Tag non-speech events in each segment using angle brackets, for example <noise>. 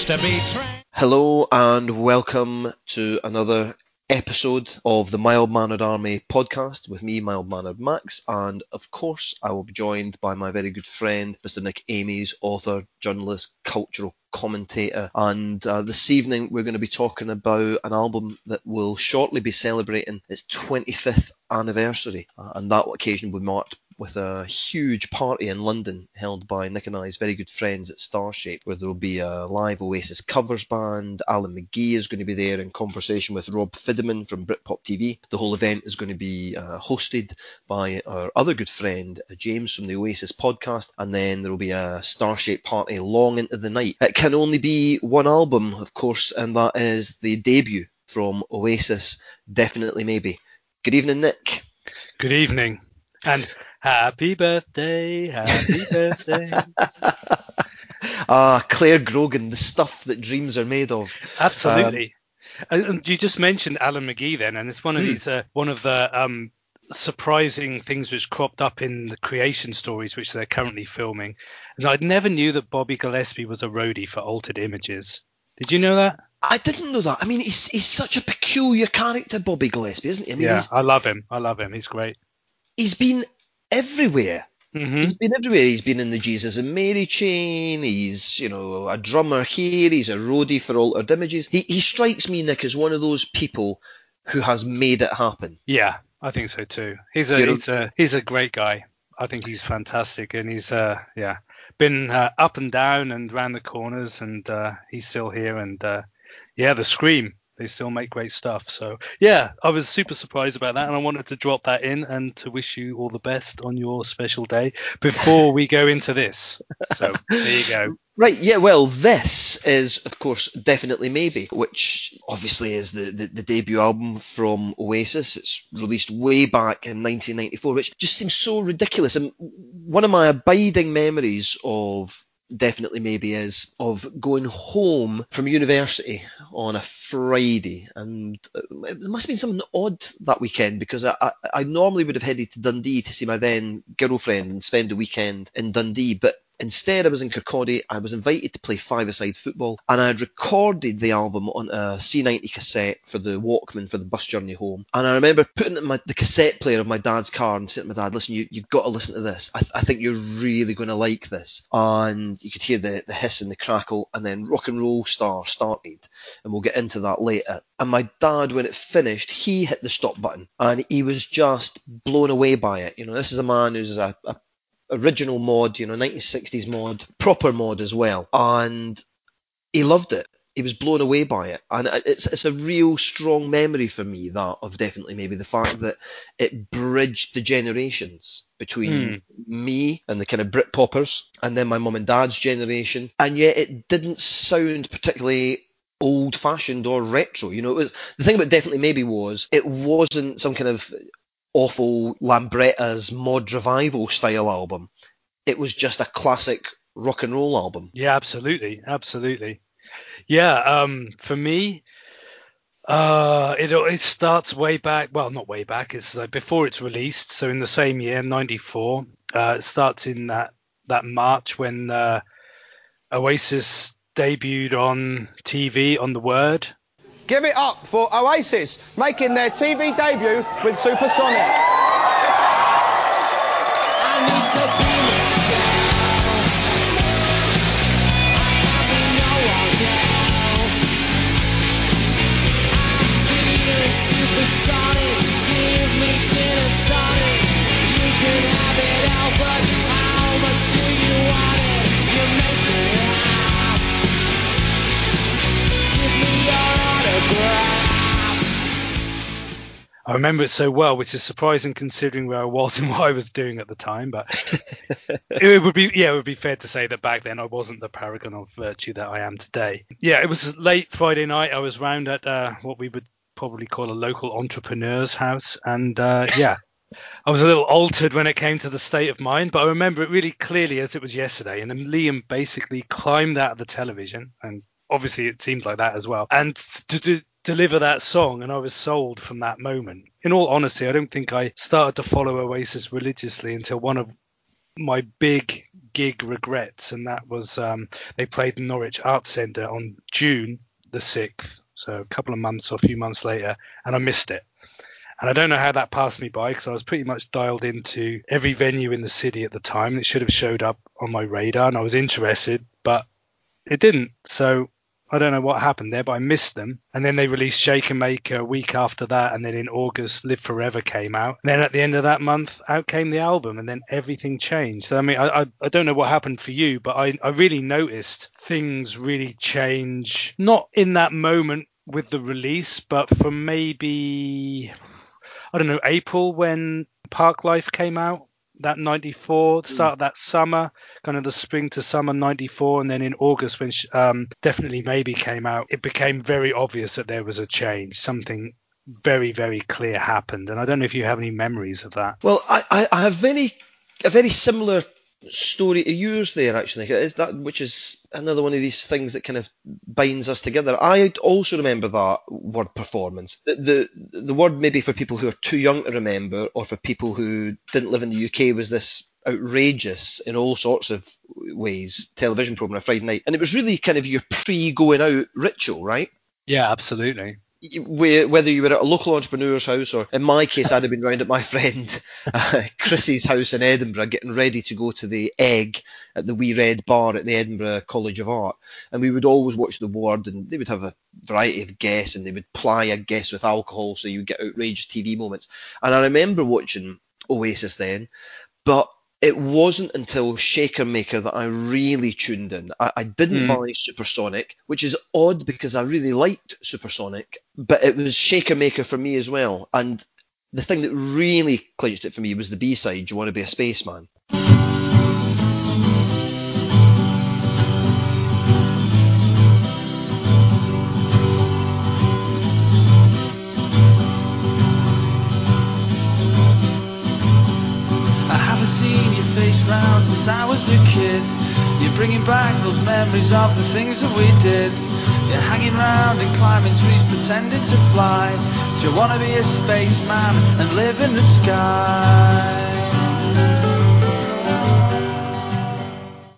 used to be. Hello and welcome to another episode of the Mild Mannered Army podcast with me, Mild Mannered Max, and of course I will be joined by my very good friend, Mr. Nick Amies, author, journalist, cultural commentator. And uh, this evening we're going to be talking about an album that will shortly be celebrating its 25th anniversary, uh, and that occasion will be marked with a huge party in London held by Nick and I's very good friends at Starshape, where there will be a live Oasis covers band. Alan McGee is going to be there in conversation with Rob Fideman from Britpop TV. The whole event is going to be uh, hosted by our other good friend uh, James from the Oasis podcast, and then there will be a Starshape party long into the night. It can only be one album, of course, and that is the debut from Oasis, Definitely Maybe. Good evening, Nick. Good evening. And happy birthday, happy birthday. <laughs> Ah, Clare Grogan, the stuff that dreams are made of. Absolutely. and and you just mentioned Alan McGee then, and it's one of Hmm. these uh, one of the um, surprising things which cropped up in the creation stories which they're currently filming. And I'd never knew that Bobby Gillespie was a roadie for Altered Images. Did you know that? I didn't know that. I mean, he's, he's such a peculiar character, Bobby Gillespie, isn't he? I mean, yeah, I love him. I love him. He's great. He's been everywhere. hmm He's been everywhere. He's been in the Jesus and Mary chain. He's, you know, a drummer here. He's a roadie for Altered Images. He, he strikes me, Nick, as one of those people who has made it happen. Yeah, I think so too. He's a You know- he's a he's a great guy. I think he's fantastic, and he's uh yeah been uh, up and down and round the corners, and uh, he's still here. And uh, yeah, the Scream they still make great stuff. So yeah, I was super surprised about that, and I wanted to drop that in and to wish you all the best on your special day before we go into this. So there you go. Right, yeah, well, this is, of course, definitely Maybe, which obviously is the, the, the debut album from Oasis. It's released way back in 1994, which just seems so ridiculous. And one of my abiding memories of Definitely Maybe is of going home from university on a Friday, and uh, it must have been something odd that weekend because I, I, I normally would have headed to Dundee to see my then girlfriend and spend the weekend in Dundee, but Instead, I was in Kirkcaldy. I was invited to play five-a-side football, and I had recorded the album on a C90 cassette for the Walkman for the bus journey home. And I remember putting it in my, the cassette player of my dad's car and saying to my dad, "Listen, you, you've got to listen to this. I, th- I think you're really going to like this." And you could hear the, the hiss and the crackle, and then Rock and Roll Star started, and we'll get into that later. And my dad, when it finished, he hit the stop button, and he was just blown away by it. You know, this is a man who's a, a original mod, you know, 1960s mod, proper mod as well. And he loved it. He was blown away by it. And it's, it's a real strong memory for me, that of definitely maybe the fact that it bridged the generations between hmm. me and the kind of Brit poppers and then my mum and dad's generation. And yet it didn't sound particularly old fashioned or retro. You know, it was the thing about definitely maybe was it wasn't some kind of awful Lambretta's mod revival style album. It was just a classic rock and roll album. Yeah, absolutely, absolutely. Yeah, um, for me, uh, it it starts way back. Well, not way back. It's like before it's released. So in the same year, '94. Uh, it starts in that that March when uh, Oasis debuted on TV on the Word. Give it up for Oasis, making their TV debut with Supersonic. I remember it so well, which is surprising considering where I was <laughs> and what I was doing at the time. But <laughs> it would be, yeah, it would be fair to say that back then I wasn't the paragon of virtue that I am today. Yeah, it was late Friday night. I was round at uh, what we would probably call a local entrepreneur's house, and uh, yeah. I was a little altered when it came to the state of mind, but I remember it really clearly as it was yesterday. And then Liam basically climbed out of the television, and obviously it seemed like that as well, and to do, deliver that song, and I was sold from that moment. In all honesty, I don't think I started to follow Oasis religiously until one of my big gig regrets, and that was um, they played the Norwich Arts Centre on June the sixth, so a couple of months or a few months later, and I missed it. And I don't know how that passed me by because I was pretty much dialed into every venue in the city at the time. It should have showed up on my radar, and I was interested, but it didn't. So I don't know what happened there, but I missed them. And then they released Shaker Maker a week after that, and then in August, Live Forever came out. And then at the end of that month, out came the album, and then everything changed. So I mean, I I, I don't know what happened for you, but I I really noticed things really change, not in that moment with the release, but from maybe I don't know April when Parklife came out. That 94, the start of that summer, kind of the spring to summer 94. And then in August, when um, Definitely Maybe came out, it became very obvious that there was a change. Something very, very clear happened. And I don't know if you have any memories of that. Well, I, I, I have very a very similar story to use there actually. Is that which is another one of these things that kind of binds us together. I also remember that word performance. The, the the word maybe for people who are too young to remember, or for people who didn't live in the UK, was this outrageous in all sorts of ways television program on a Friday night, and it was really kind of your pre going out ritual, right? Yeah, absolutely. Whether you were at a local entrepreneur's house or in my case I'd have been round at my <laughs> friend uh, Chrissy's house in Edinburgh getting ready to go to the egg at the wee red bar at the Edinburgh College of Art. And we would always watch the word and they would have a variety of guests and they would ply a guest with alcohol so you get outrageous TV moments. And I remember watching Oasis then but it wasn't until Shaker Maker that I really tuned in. I, I didn't hmm. buy Supersonic, which is odd because I really liked Supersonic, but it was Shaker Maker for me as well. And the thing that really clinched it for me was the B side, You Want to Be a Spaceman. Climbing trees, pretending to fly. Do you wanna be a spaceman and live in the sky?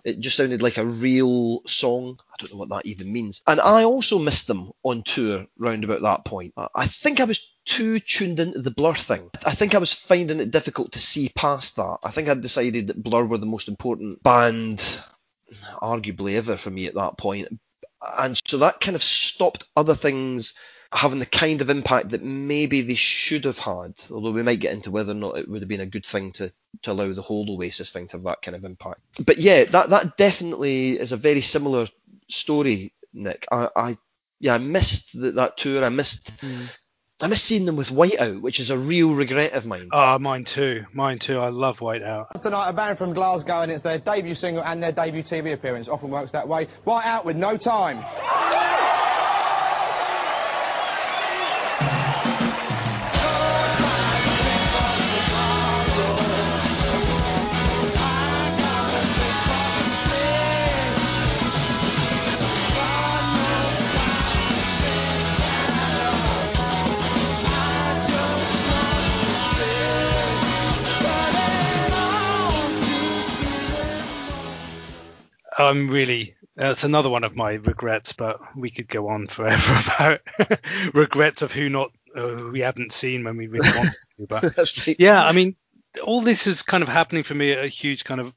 It just sounded like a real song. I don't know what that even means. And I also missed them on tour round about that point. I- think I was too tuned into the Blur thing. I think I was finding it difficult to see past that. I think I'd decided that Blur were the most important band, arguably ever for me at that point. And so that kind of stopped other things having the kind of impact that maybe they should have had. Although we might get into whether or not it would have been a good thing to, to allow the whole Oasis thing to have that kind of impact. But yeah, that that definitely is a very similar story, Nick. I, I yeah, I missed the, that tour. I missed mm. I missed seeing them with Whiteout, which is a real regret of mine. Ah, mine too. Mine too. I love Whiteout. Tonight, a band from Glasgow, and it's their debut single and their debut TV appearance. Often works that way. Whiteout with no time. I'm really. That's another one of my regrets, but we could go on forever <laughs> about <laughs> regrets of who not uh, we haven't seen when we really wanted to. But <laughs> yeah, I mean, all this is kind of happening for me at a huge kind of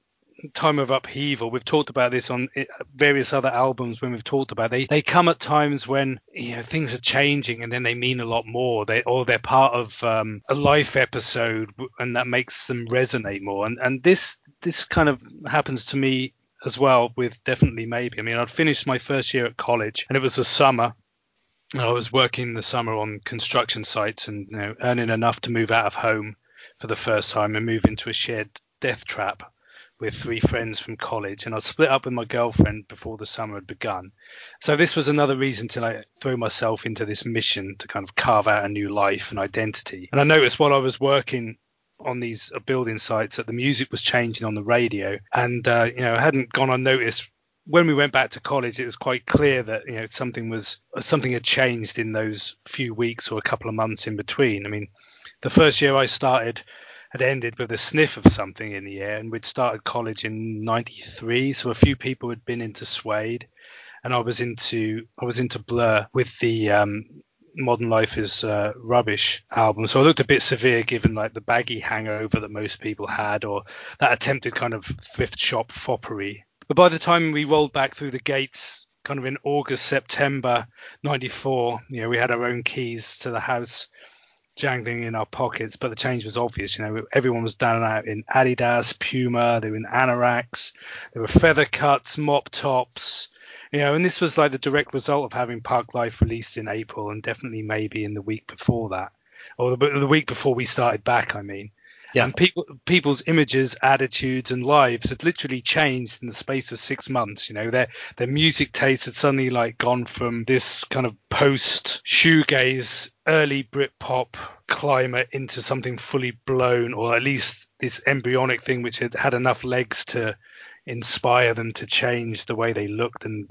time of upheaval. We've talked about this on various other albums when we've talked about they they come at times when you know things are changing and then they mean a lot more. They or they're part of um, a life episode and that makes them resonate more. And and this this kind of happens to me as well with definitely maybe. I mean, I'd finished my first year at college and it was the summer. And I was working the summer on construction sites and you know, earning enough to move out of home for the first time and move into a shared death trap with three friends from college. And I'd split up with my girlfriend before the summer had begun. So this was another reason to like throw myself into this mission to kind of carve out a new life and identity. And I noticed while I was working on these uh, building sites that the music was changing on the radio. And uh, you know hadn't gone unnoticed. When we went back to college it was quite clear that you know something was something had changed in those few weeks or a couple of months in between. I mean the first year i started had ended with a sniff of something in the air, and we'd started college in '93, so a few people had been into Suede, and I was into I was into Blur with the um, Modern Life is uh, Rubbish album. So I looked a bit severe given like the baggy hangover that most people had, or that attempted kind of thrift shop foppery. But by the time we rolled back through the gates, kind of in August, September '94, you know, we had our own keys to the house jangling in our pockets, but the change was obvious. You know, everyone was down and out in Adidas, Puma, they were in anoraks, there were feather cuts, mop tops, you know, and this was like the direct result of having Parklife released in April and definitely maybe in the week before that, or the, the week before we started back. I mean. Yeah. And people, people's images, attitudes, and lives had literally changed in the space of six months. You know, their their music taste had suddenly like gone from this kind of post shoegaze, early Britpop climate into something fully blown, or at least this embryonic thing which had had enough legs to inspire them to change the way they looked and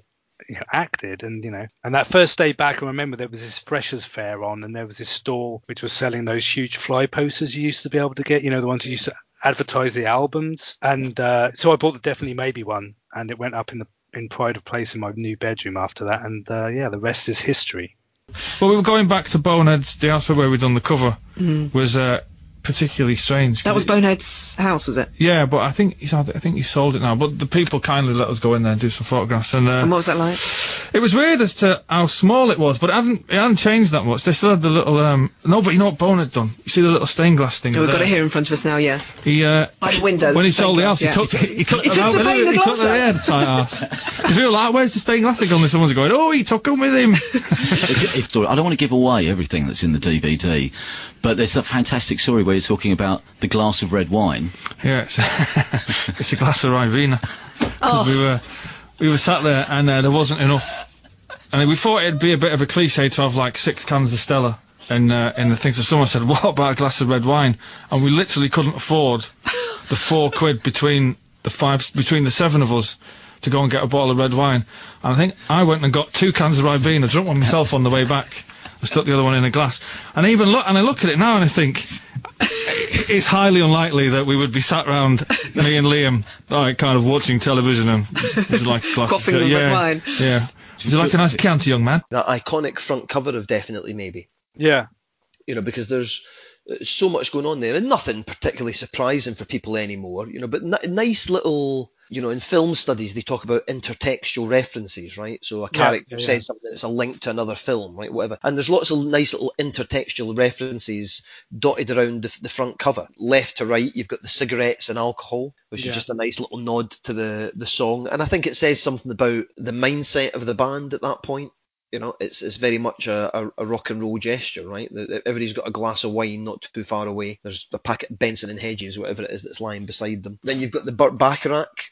you know, acted. And you know and that first day back i remember there was this freshers fair on and there was this stall which was selling those huge fly posters you used to be able to get you know the ones you used to advertise the albums. And uh, so i bought the definitely maybe one and it went up in the in pride of place in my new bedroom after that. And uh, yeah the rest is history. Well, we were going back to Bonehead's, the house where we'd done the cover, was uh, particularly strange. That was Bonehead's house, was it? Yeah, but I think he's, I think he sold it now. But the people kindly let us go in there and do some photographs, and, uh, And what was that like? it was weird as to how small it was, but it hadn't it hadn't changed that much. They still had the little um no, but you know what Bonehead done? You see the little stained glass thing? Oh, we've got it here in front of us now, yeah. He uh, By the window. when he sold the glass, house, yeah. he took he took He them took out the with pane him. He took glass them, the tight ass. Because we were like, "Where's the stained glass?" again? And someone's going, "Oh, he took them with him." <laughs> if, if, I don't want to give away everything that's in the DVD, but there's that fantastic story where you're talking about the glass of red wine. yeah, it's, <laughs> it's a glass of Ribena. 'Cause Oh. we were we were sat there and uh, there wasn't enough, and we thought it'd be a bit of a cliche to have like six cans of Stella. And uh, in the things. so someone said, <laughs> "What about a glass of red wine?" And we literally couldn't afford the four quid between the five between the seven of us to go and get a bottle of red wine. And I think I went and got two cans of Ribena, drunk one myself on the way back. I stuck the other one in a glass. And I even look and I look at it now and I think <laughs> it's highly unlikely that we would be sat round me and Liam, like kind of watching television and would like a <laughs> glass Coughing of with yeah, wine. Yeah. Would you like a nice Chianti, young man? That iconic front cover of Definitely Maybe. yeah you know, because there's uh, so much going on there and nothing particularly surprising for people anymore, you know, but n- nice little, you know, in film studies they talk about intertextual references, right? So a character yeah, yeah. says something that's a link to another film, right? Whatever. And there's lots of nice little intertextual references dotted around the, the front cover. Left to right, you've got the cigarettes and alcohol, which Yeah. is just a nice little nod to the, the song. And I think it says something about the mindset of the band at that point. You know, it's it's very much a, a, rock and roll gesture, right? Everybody's got a glass of wine not too far away. There's a packet of Benson and Hedges, whatever it is that's lying beside them. Then you've got the Burt Bacharach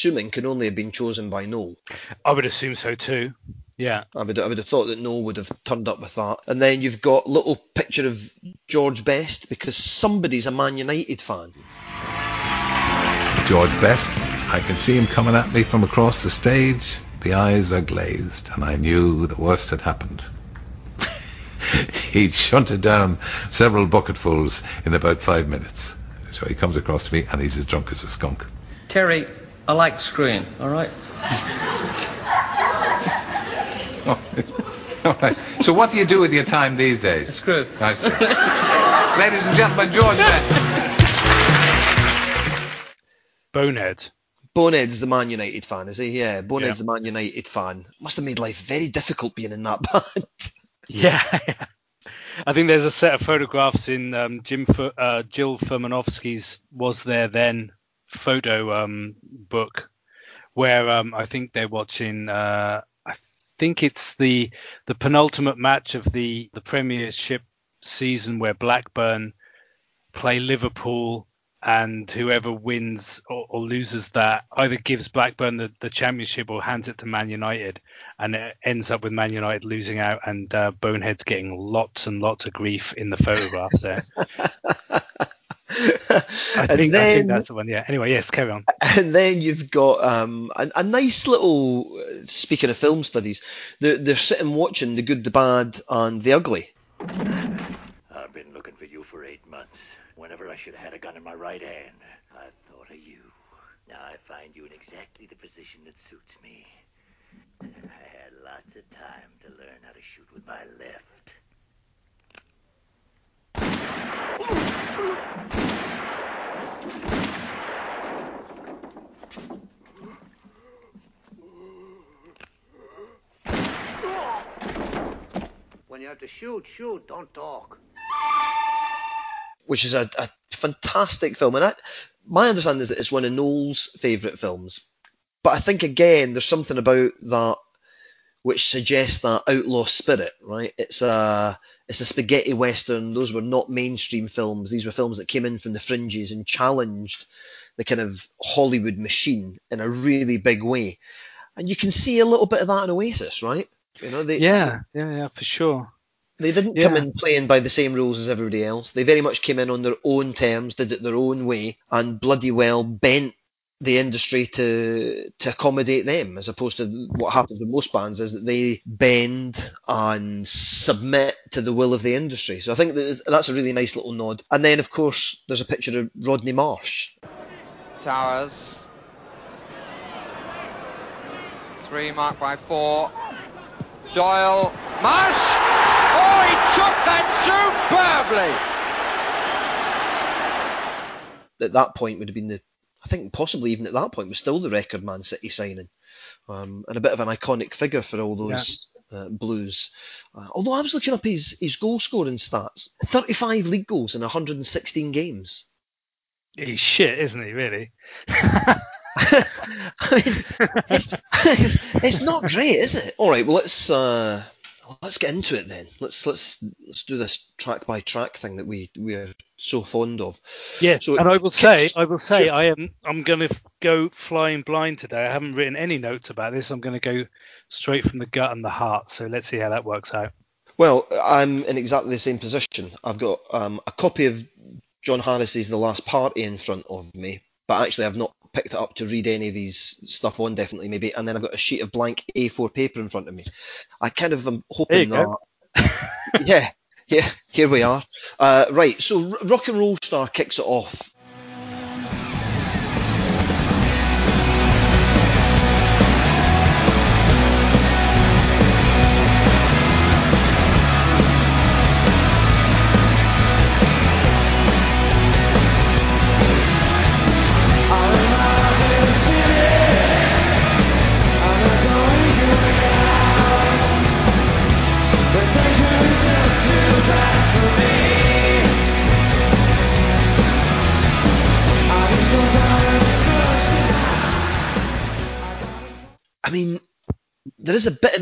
assuming can only have been chosen by Noel. i would assume so too yeah I would I would have thought that Noel would have turned up with that. And then you've got little picture of George Best because somebody's a Man United fan. George Best. I can see him coming at me from across the stage. The eyes are glazed, and I knew the worst had happened. <laughs> He'd shunted down several bucketfuls in about five minutes. So he comes across to me, and he's as drunk as a skunk. Terry, I like screwing, all right? <laughs> All right. So what do you do with your time these days? Screw. I see. Ladies and gentlemen, George Best. bonehead Bonehead's the Man United fan, is he? Yeah, Bonehead's the Man United fan. Must have made life very difficult being in that <laughs> band. Yeah, I think there's a set of photographs in um, Jim Fu- uh, Jill Furmanovsky's "Was There Then" photo um, book, where um, I think they're watching. Uh, I think it's the the penultimate match of the the Premiership season where Blackburn play Liverpool and whoever wins or, or loses that either gives Blackburn the, the championship or hands it to Man United, and it ends up with Man United losing out and uh, Boneheads getting lots and lots of grief in the photograph there. <laughs> I And think, I think then- that's the one. Yeah. Anyway, yes, carry on. And then you've got um, a, a nice little. uh, Speaking of film studies, they're, they're sitting watching The Good, the Bad, and the Ugly. I've been looking for you for eight months. Whenever I should have had a gun in my right hand, I thought of you. Now I find you in exactly the position that suits me. I had lots of time to learn how to shoot with my left. When you have to shoot, shoot, don't talk. which is a, a fantastic film. And I, my understanding is that it's one of Noel's favourite films. But I think again, there's something about that which suggests that outlaw spirit, right? It's a it's a spaghetti western. Those were not mainstream films. These were films that came in from the fringes and challenged the kind of Hollywood machine in a really big way. And you can see a little bit of that in Oasis, right? You know, they, Yeah, yeah, yeah, for sure. they didn't come in playing by the same rules as everybody else. They very much came in on their own terms, did it their own way, and bloody well bent the industry to to accommodate them, as opposed to what happens with most bands is that they bend and submit to the will of the industry. So I think that that's a really nice little nod. And then of course there's a picture of Rodney Marsh. Towers. Three marked by four. Doyle. Marsh! Oh, he took that superbly! At that point would have been the think possibly even at that point was still the record Man City signing, um, and a bit of an iconic figure for all those uh, Blues. Uh, although I was looking up his his goal scoring stats, 35 league goals in 116 games. He's shit, isn't he? Really? <laughs> I It's, it's, it's not great, is it? All right, well let's uh, let's get into it then. Let's let's let's do this track by track thing that we we are so fond of. Yes, So and I will say, I will say, I am, I'm going to go flying blind today. I haven't written any notes about this. I'm going to go straight from the gut and the heart. So let's see how that works out. Well, I'm in exactly the same position. I've got um, a copy of John Harris's The Last Party in front of me, but actually I've not picked it up to read any of his stuff on definitely maybe, and then I've got a sheet of blank A4 paper in front of me. I kind of am hoping that. <laughs> yeah, yeah, here we are. Uh, right, so Rock and Roll Star kicks it off.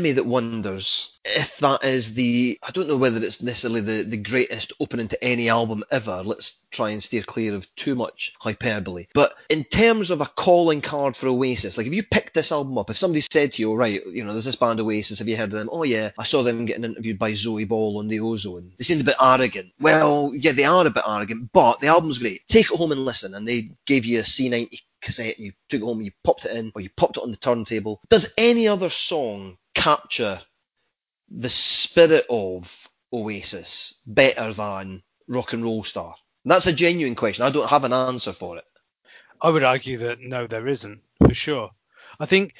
Me that wonders if that is the. I don't know whether it's necessarily the, the greatest opening to any album ever. Let's try and steer clear of too much hyperbole. But in terms of a calling card for Oasis, like if you picked this album up, if somebody said to you, right, you know, there's this band Oasis, have you heard of them? Oh yeah, I saw them getting interviewed by Zoe Ball on the Ozone. They seemed a bit arrogant. Well, yeah, they are a bit arrogant, but the album's great. Take it home and listen. And they gave you a C90 cassette and you took it home and you popped it in or you popped it on the turntable. Does any other song capture the spirit of Oasis better than Rock and Roll Star? And that's a genuine question. I don't have an answer for it. I would argue that no, there isn't for sure. I think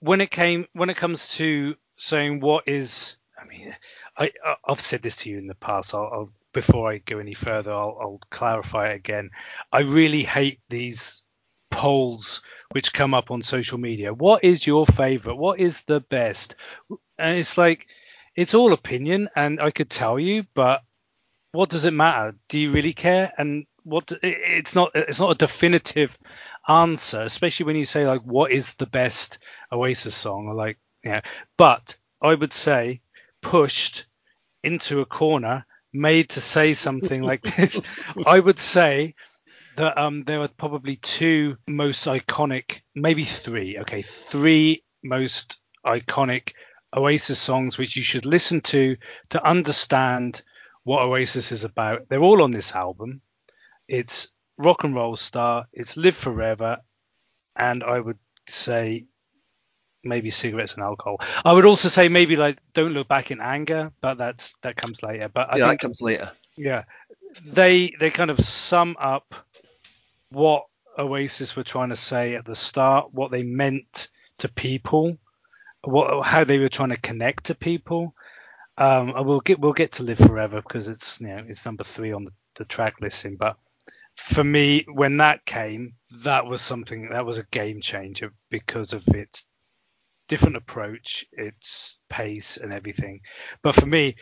when it came when it comes to saying what is, I mean, I I've said this to you in the past. I'll, I'll before I go any further, I'll, I'll clarify it again. I really hate these polls which come up on social media. What is your favorite? What is the best? And it's like it's all opinion, and I could tell you, but what does it matter? Do you really care? And what it- it's not it's not a definitive answer, especially when you say like what is the best Oasis song or like yeah. But I would say, pushed into a corner, made to say something like this. <laughs> I would say that um, there are probably two most iconic, maybe three. Okay, three most iconic Oasis songs which you should listen to to understand what Oasis is about. They're all on this album. It's Rock and Roll Star, it's Live Forever, and I would say maybe cigarettes and alcohol. I would also say maybe like Don't Look Back in Anger, but that's that comes later. But I yeah, think that comes later. yeah, they they kind of sum up what Oasis were trying to say at the start, what they meant to people, what how they were trying to connect to people. Um, and we'll get we'll get to Live Forever because it's you know it's number three on the, the track listing. But for me, when that came, that was something that was a game changer because of its different approach, its pace, and everything. But for me,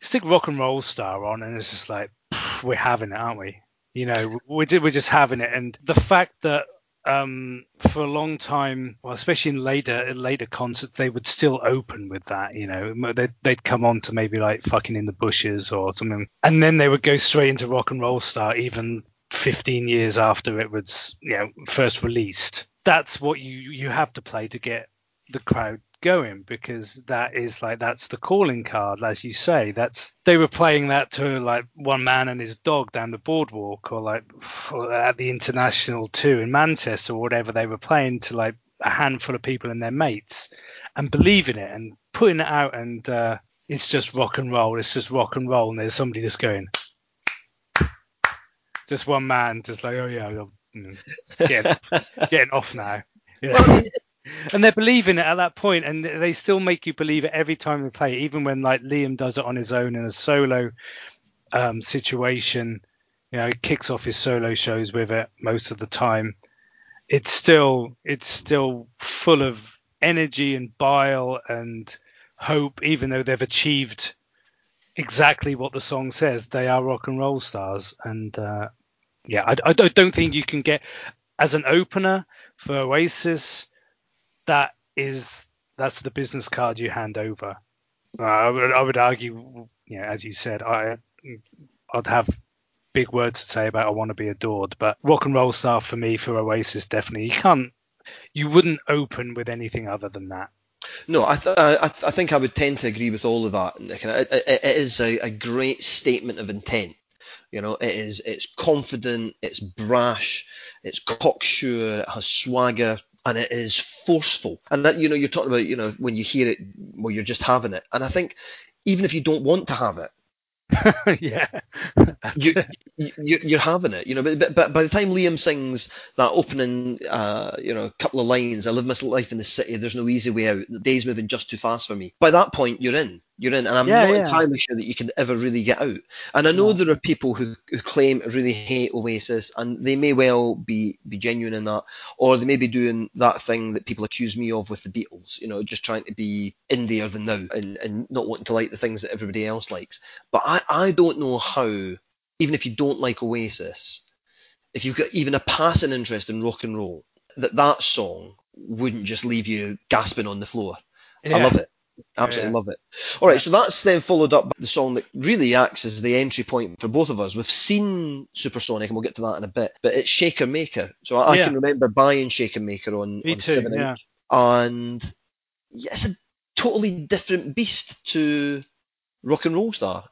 stick Rock and Roll Star on, and it's just like pff, we're having it, aren't we? You know, we're we're just having it, and the fact that um, for a long time, well, especially in later in later concerts, they would still open with that. You know, they'd, they'd come on to maybe like "Fucking in the Bushes" or something, and then they would go straight into "Rock and Roll Star," even 15 years after it was, you know, first released. That's what you you have to play to get the crowd going because that is like that's the calling card as you say that's they were playing that to like one man and his dog down the boardwalk or like at the international two in manchester or whatever they were playing to like a handful of people and their mates and believing it and putting it out and uh, it's just rock and roll it's just rock and roll and there's somebody just going just one man just like oh yeah I'm getting, <laughs> getting off now you know? And they're believing it at that point and they still make you believe it every time they play even when like liam does it on his own in a solo um, situation. You know he kicks off his solo shows with it most of the time. It's still it's still full of energy and bile and hope even though they've achieved exactly what the song says. They are rock and roll stars and uh, yeah I, I don't think you can get as an opener for oasis that is that's the business card you hand over. Uh, I, would, I would argue, you know, as you said, I I'd have big words to say about I want to be adored, but rock and roll star for me for Oasis definitely you can't you wouldn't open with anything other than that. No, I, th- I, th- I think I would tend to agree with all of that. Nick. It, it, it is a, a great statement of intent. You know, it is it's confident, it's brash, it's cocksure, it has swagger, and it is forceful. And that you know, you're talking about you know when you hear it, well, you're just having it. And I think even if you don't want to have it, <laughs> yeah, you, you you're having it, you know. But, but by the time Liam sings that opening, uh, you know, couple of lines, "I live my life in the city. There's no easy way out. The day's moving just too fast for me." By that point, you're in. You're in, and I'm Yeah, not yeah. entirely sure that you can ever really get out. And I know there are people who, who claim really hate Oasis, and they may well be be genuine in that, or they may be doing that thing that people accuse me of with the Beatles, you know, just trying to be in there than now, and, and not wanting to like the things that everybody else likes. But I, I don't know how, even if you don't like Oasis, if you've got even a passing interest in rock and roll, that that song wouldn't just leave you gasping on the floor. I love it. Absolutely Yeah. love it. All right, so that's then followed up by the song that really acts as the entry point for both of us. We've seen Supersonic, and we'll get to that in a bit, but it's Shaker Maker. So I, I can remember buying Shaker Maker on, Me on too, 7 yeah. and yeah, it's a totally different beast to Rock and Roll Star.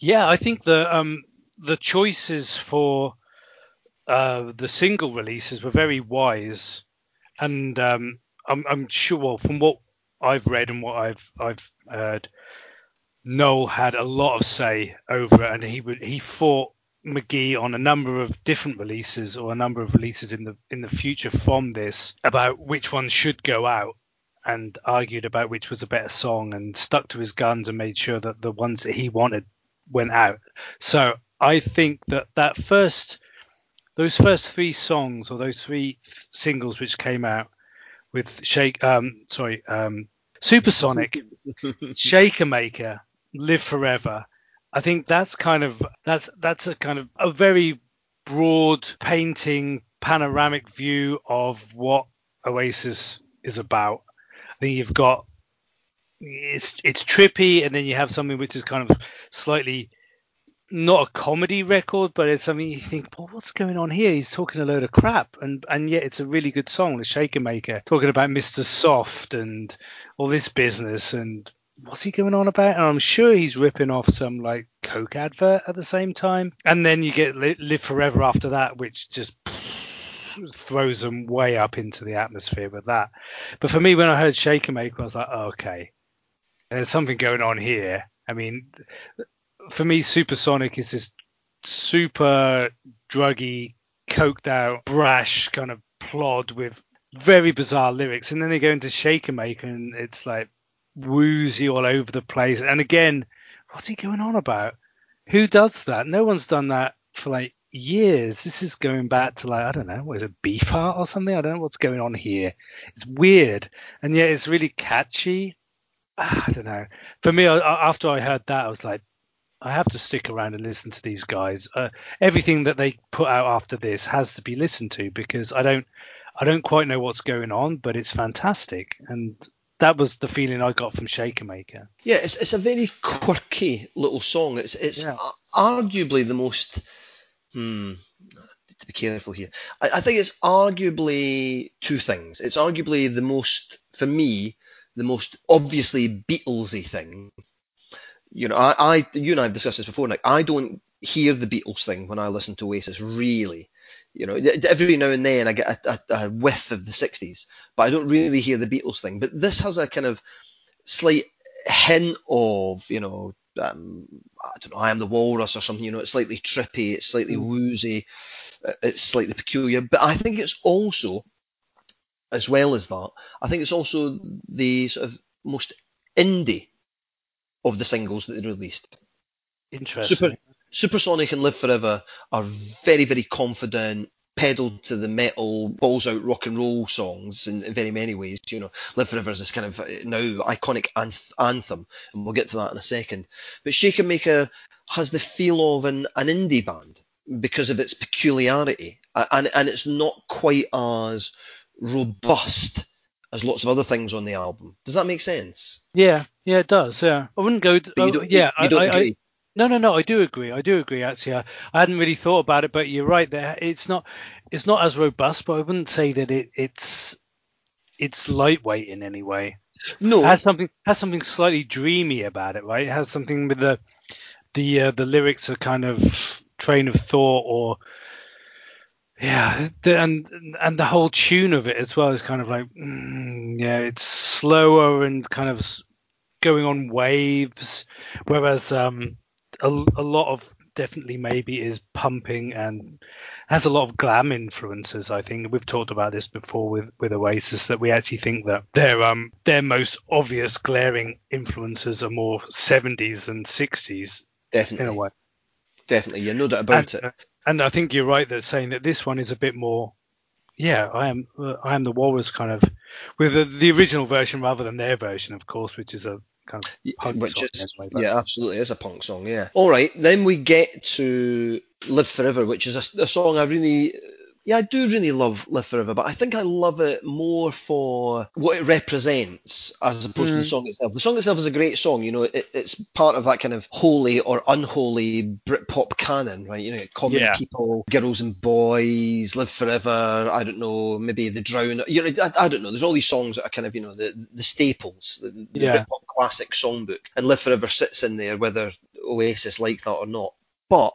Yeah, I think the um the choices for uh the single releases were very wise, and um I'm I'm sure well, from what I've read and what I've I've heard, Noel had a lot of say over it, and he would he fought McGee on a number of different releases or a number of releases in the in the future from this about which one should go out and argued about which was a better song and stuck to his guns and made sure that the ones that he wanted went out. So I think that that first those first three songs or those three th- singles which came out with Shake um sorry um Supersonic, <laughs> Shaker Maker, Live Forever. I think that's kind of that's that's a kind of a very broad painting panoramic view of what Oasis is about. I think you've got it's it's trippy and then you have something which is kind of slightly not a comedy record, but it's something you think, well, what's going on here? He's talking a load of crap, and and yet it's a really good song, the Shaker Maker, talking about Mr. Soft and all this business, and what's he going on about? And I'm sure he's ripping off some like Coke advert at the same time, and then you get Live Forever after that, which just throws them way up into the atmosphere with that. But for me, when I heard Shaker Maker, I was like, oh, okay, there's something going on here. I mean, for me, Supersonic is this super druggy, coked out, brash kind of plod with very bizarre lyrics, and then they go into Shaker Maker, and it's like woozy all over the place. And again, what's he going on about? Who does that? No one's done that for like years. This is going back to like I don't know, what is it, Beefheart or something? I don't know what's going on here. It's weird, and yet it's really catchy. Ah, I don't know. For me, I- after I heard that, I was like, I have to stick around and listen to these guys. Uh, everything that they put out after this has to be listened to because I don't, I don't quite know what's going on, but it's fantastic, and that was the feeling I got from Shaker Maker. Yeah, it's it's a very quirky little song. It's it's arguably the most. Hmm. To be careful here, I, I think it's arguably two things. It's arguably the most, for me, the most obviously Beatlesy thing. You know, I, I, you and I have discussed this before. Nick. I don't hear the Beatles thing when I listen to Oasis, really. You know, every now and then I get a, a, a whiff of the 60s, but I don't really hear the Beatles thing. But this has a kind of slight hint of, you know, um, I don't know, I am the Walrus or something. You know, it's slightly trippy, it's slightly woozy, uh, it's slightly peculiar. But I think it's also, as well as that, I think it's also the sort of most indie of the singles that they released. Interesting. Super, Supersonic and Live Forever are very, very confident, pedal to the metal, balls out rock and roll songs in, in very many ways. You know, Live Forever is this kind of uh, now iconic anth- anthem, and we'll get to that in a second. But Shaker Maker has the feel of an, an indie band because of its peculiarity, and and it's not quite as robust as lots of other things on the album. Does that make sense? Yeah, yeah, it does. Yeah, I wouldn't go. But you oh, don't- yeah, you don't I, I, agree? I, no, no, no. I do agree. I do agree. Actually, I, I hadn't really thought about it, but you're right. There, it's not, it's not as robust, but I wouldn't say that it, it's, it's lightweight in any way. No, it has something has something slightly dreamy about it, right? It has something with the, the uh, the lyrics are kind of train of thought or. Yeah, the, and and the whole tune of it as well is kind of like, mm, yeah, it's slower and kind of going on waves, whereas um, a, a lot of definitely maybe is pumping and has a lot of glam influences. I think we've talked about this before with with Oasis that we actually think that their um their most obvious glaring influences are more 70s and 60s Definitely. in a way. Definitely, yeah, no doubt about and, it. And I think you're right that saying that this one is a bit more. Yeah, I am. Uh, I am the walrus kind of with the, the original version rather than their version, of course, which is a kind of punk Which song is, anyway, yeah, absolutely, it's a punk song, yeah. All right, then we get to Live Forever, which is a, a song I really, yeah, I do really love Live Forever, but I think I love it more for what it represents as opposed to the Mm. song itself. The song itself is a great song, you know, it, it's part of that kind of holy or unholy Britpop canon, right? You know, common Yeah. people, girls and boys, live forever. I don't know, maybe the drown. You know, I, I don't know. There's all these songs that are kind of, you know, the the staples, the, the Yeah. Britpop classic songbook, and live forever sits in there, whether Oasis like that or not. But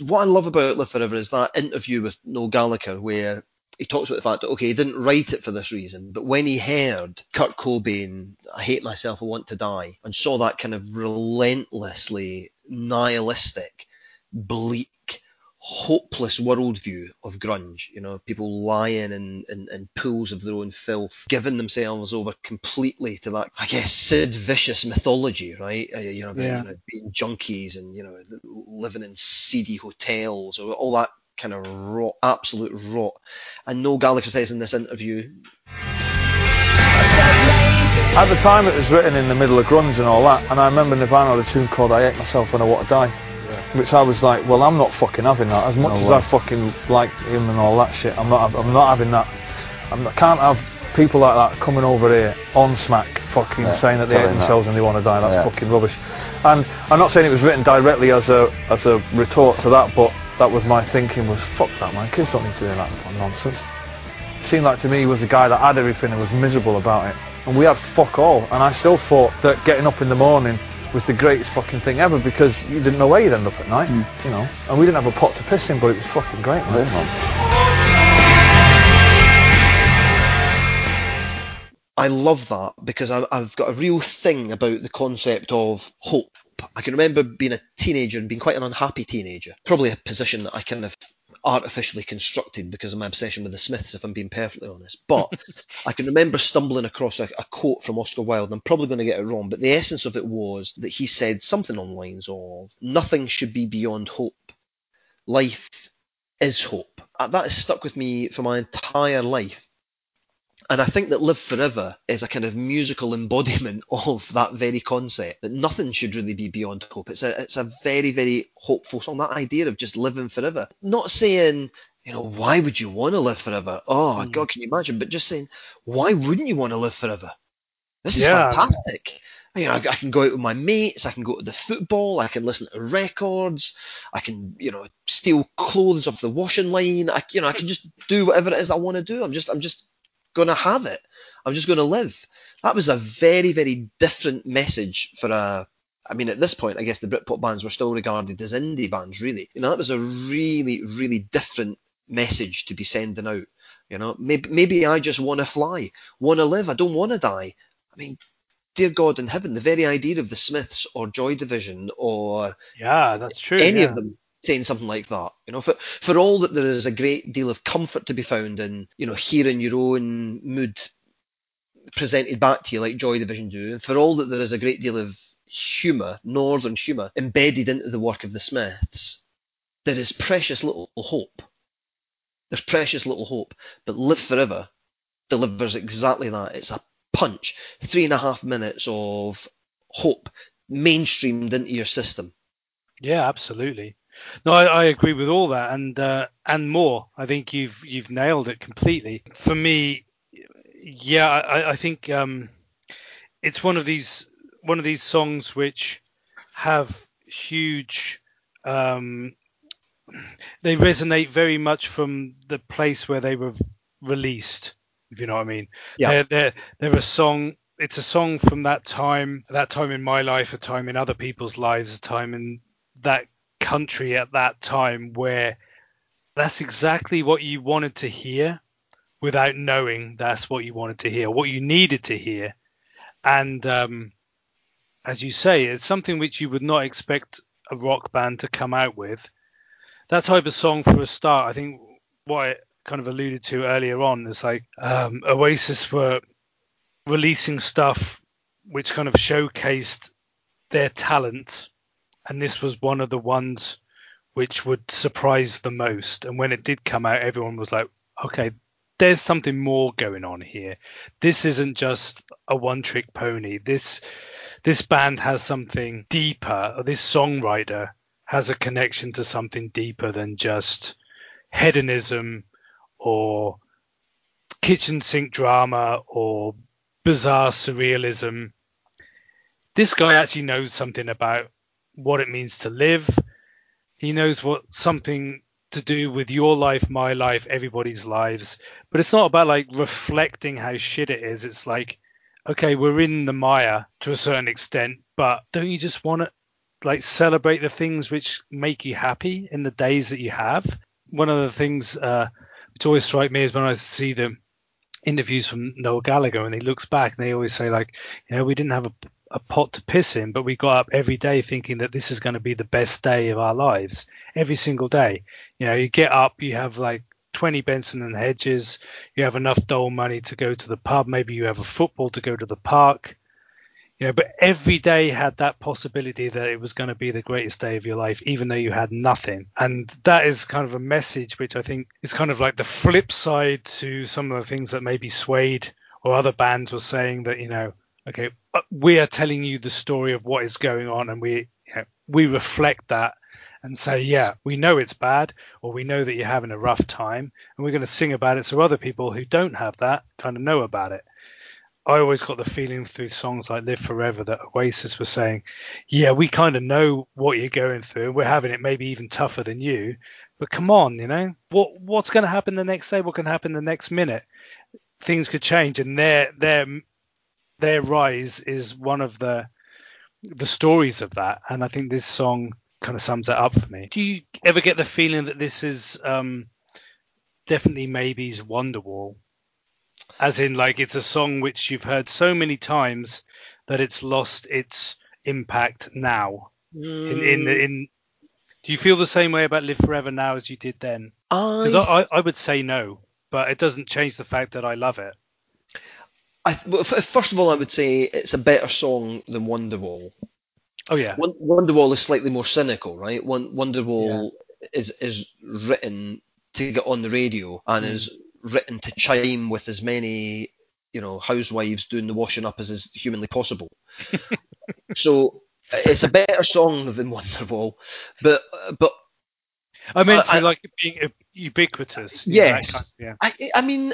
what I love about Live Forever is that interview with Noel Gallagher where he talks about the fact that okay, he didn't write it for this reason, but when he heard Kurt Cobain, "I hate myself, I want to die," and saw that kind of relentlessly nihilistic, bleak hopeless worldview of grunge. You know, people lying in, in, in pools of their own filth, giving themselves over completely to that, I guess, Sid Vicious mythology, right? Uh, you know, about, Yeah. you know, being junkies and, you know, living in seedy hotels or all that kind of rot, absolute rot. And Noel Gallagher says in this interview, At the time, it was written in the middle of grunge and all that, and I remember Nirvana had a tune called "I Hate Myself When I Want to Die," which I was like, "Well, I'm not fucking having that." As much No as way. I fucking like him and all that shit, I'm not. I'm not having that. I'm, I can't have people like that coming over here on smack, fucking Yeah, saying that they hate that. themselves and they want to die. That's Yeah. fucking rubbish. And I'm not saying it was written directly as a as a retort to that, but that was my thinking. Was fuck that man. Kids don't need to hear that nonsense It seemed like to me he was a guy that had everything and was miserable about it. And we had fuck all. And I still thought that getting up in the morning was the greatest fucking thing ever because you didn't know where you'd end up at night, hmm. you know. And we didn't have a pot to piss in, but it was fucking great, man. I love that because I, I've got a real thing about the concept of hope. I can remember being a teenager and being quite an unhappy teenager. Probably a position that I kind of artificially constructed because of my obsession with the Smiths, if I'm being perfectly honest. <laughs> But I can remember stumbling across a, a quote from Oscar Wilde, and I'm probably going to get it wrong, but the essence of it was that he said something on the lines of, Nothing should be beyond hope. Life is hope. Uh, That has stuck with me for my entire life. And I think that Live Forever is a kind of musical embodiment <laughs> of that very concept, that nothing should really be beyond hope. It's a, it's a very, very hopeful song, that idea of just living forever. Not saying, you know, why would you want to live forever? Oh, hmm. God, can you imagine? But just saying, why wouldn't you want to live forever? This is Yeah. fantastic. You know, I, I can go out with my mates, I can go to the football, I can listen to records, I can, you know, steal clothes off the washing line, I, you know, I can just do whatever it is I want to do. I'm just, I'm just going to have it. I'm just going to live. That was a very, very different message for a. I mean, at this point, I guess the Britpop bands were still regarded as indie bands, really. You know, that was a really, really different message to be sending out. You know, maybe, maybe I just want to fly, want to live. I don't want to die. I mean, dear God in heaven, the very idea of the Smiths or Joy Division or Yeah, that's true. any yeah. of them saying something like that. You know, for for all that there is a great deal of comfort to be found in, you know, hearing your own mood presented back to you like Joy Division do, and for all that there is a great deal of humour, northern humour, embedded into the work of the Smiths, there is precious little hope. There's precious little hope, but Live Forever delivers exactly that. It's a punch, three and a half minutes of hope mainstreamed into your system. Yeah, absolutely. No, I, I agree with all that and uh, and more. I think you've you've nailed it completely. For me, yeah, I, I think um, it's one of these one of these songs which have huge. Um, they resonate very much from the place where they were released, if you know what I mean. Yeah. They're, they're, they're a song. It's a song from that time, that time in my life, a time in other people's lives, a time in that country at that time where that's exactly what you wanted to hear without knowing that's what you wanted to hear, what you needed to hear. And um, as you say, it's something which you would not expect a rock band to come out with. That type of song for a start, I think what I kind of alluded to earlier on is like um, Oasis were releasing stuff which kind of showcased their talents, and this was one of the ones which would surprise the most. And when it did come out, everyone was like, okay, there's something more going on here. This isn't just a one trick pony. This this band has something deeper. This songwriter has a connection to something deeper than just hedonism or kitchen sink drama or bizarre surrealism. This guy actually knows something about what it means to live. He knows what something to do with your life, my life, everybody's lives. But it's not about like reflecting how shit it is. It's like, okay, we're in the mire to a certain extent, but don't you just want to like celebrate the things which make you happy in the days that you have? One of the things uh, which always strike me is when I see the interviews from Noel Gallagher and he looks back and they always say like, you know, we didn't have a a pot to piss in, but we got up every day thinking that this is going to be the best day of our lives every single day. You know, you get up, you have like 20 Benson and Hedges, you have enough dole money to go to the pub, maybe you have a football to go to the park. You know, but every day had that possibility that it was going to be the greatest day of your life, even though you had nothing. And that is kind of a message which I think is kind of like the flip side to some of the things that maybe Suede or other bands were saying that, you know, okay, we are telling you the story of what is going on and we you know, we reflect that and say, yeah, we know it's bad or we know that you're having a rough time and we're going to sing about it so other people who don't have that kind of know about it. I always got the feeling through songs like Live Forever that Oasis was saying, yeah, we kind of know what you're going through we're having it maybe even tougher than you. But come on, you know, what what's going to happen the next day? What can happen the next minute? Things could change, and their their rise is one of the the stories of that. And I think this song kind of sums that up for me. Do you ever get the feeling that this is um, definitely maybe's Wonderwall? As in, like it's a song which you've heard so many times that it's lost its impact now. In, in in do you feel the same way about Live Forever now as you did then? I, I, I would say no, but it doesn't change the fact that I love it. I, first of all, I would say it's a better song than Wonderwall. Oh yeah. Wonderwall is slightly more cynical, right? Won- Wonderwall is is written to get on the radio and Mm. is written to chime with as many you know housewives doing the washing up as is humanly possible. <laughs> so it's a better song than Wonderwall, but but I mean, I- for I- like it being ubiquitous. you know, kind of- yeah. I, I mean,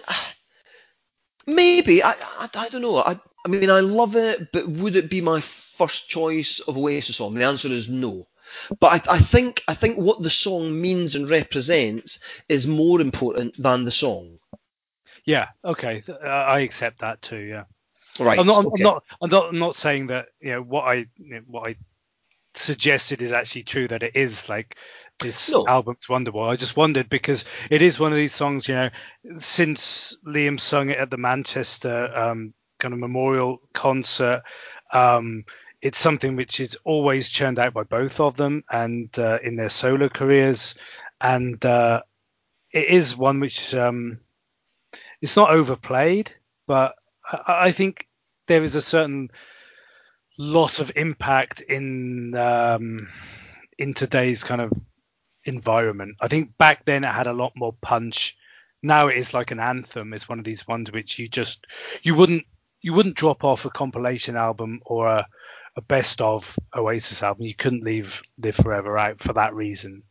maybe I, I, I don't know. I, I mean, I love it, but would it be my first choice of Oasis song? The answer is no. But I, I think I think what the song means and represents is more important than the song. Yeah. Okay. uh, I accept that too. Yeah. Right, I'm not. I'm okay. not. I'm not. I'm not saying that. You know what I. You know, what I suggested is actually true. That it is like this No. album's Wonderwall. I just wondered because it is one of these songs. You know, since Liam sung it at the Manchester um, kind of memorial concert. Um, it's something which is always churned out by both of them and uh, in their solo careers and uh, it is one which um, it's not overplayed but I, I think there is a certain lot of impact in um, in today's kind of environment i think back then it had a lot more punch now it is like an anthem it's one of these ones which you just you wouldn't you wouldn't drop off a compilation album or a, a best of Oasis album. You couldn't leave Live Forever out for that reason.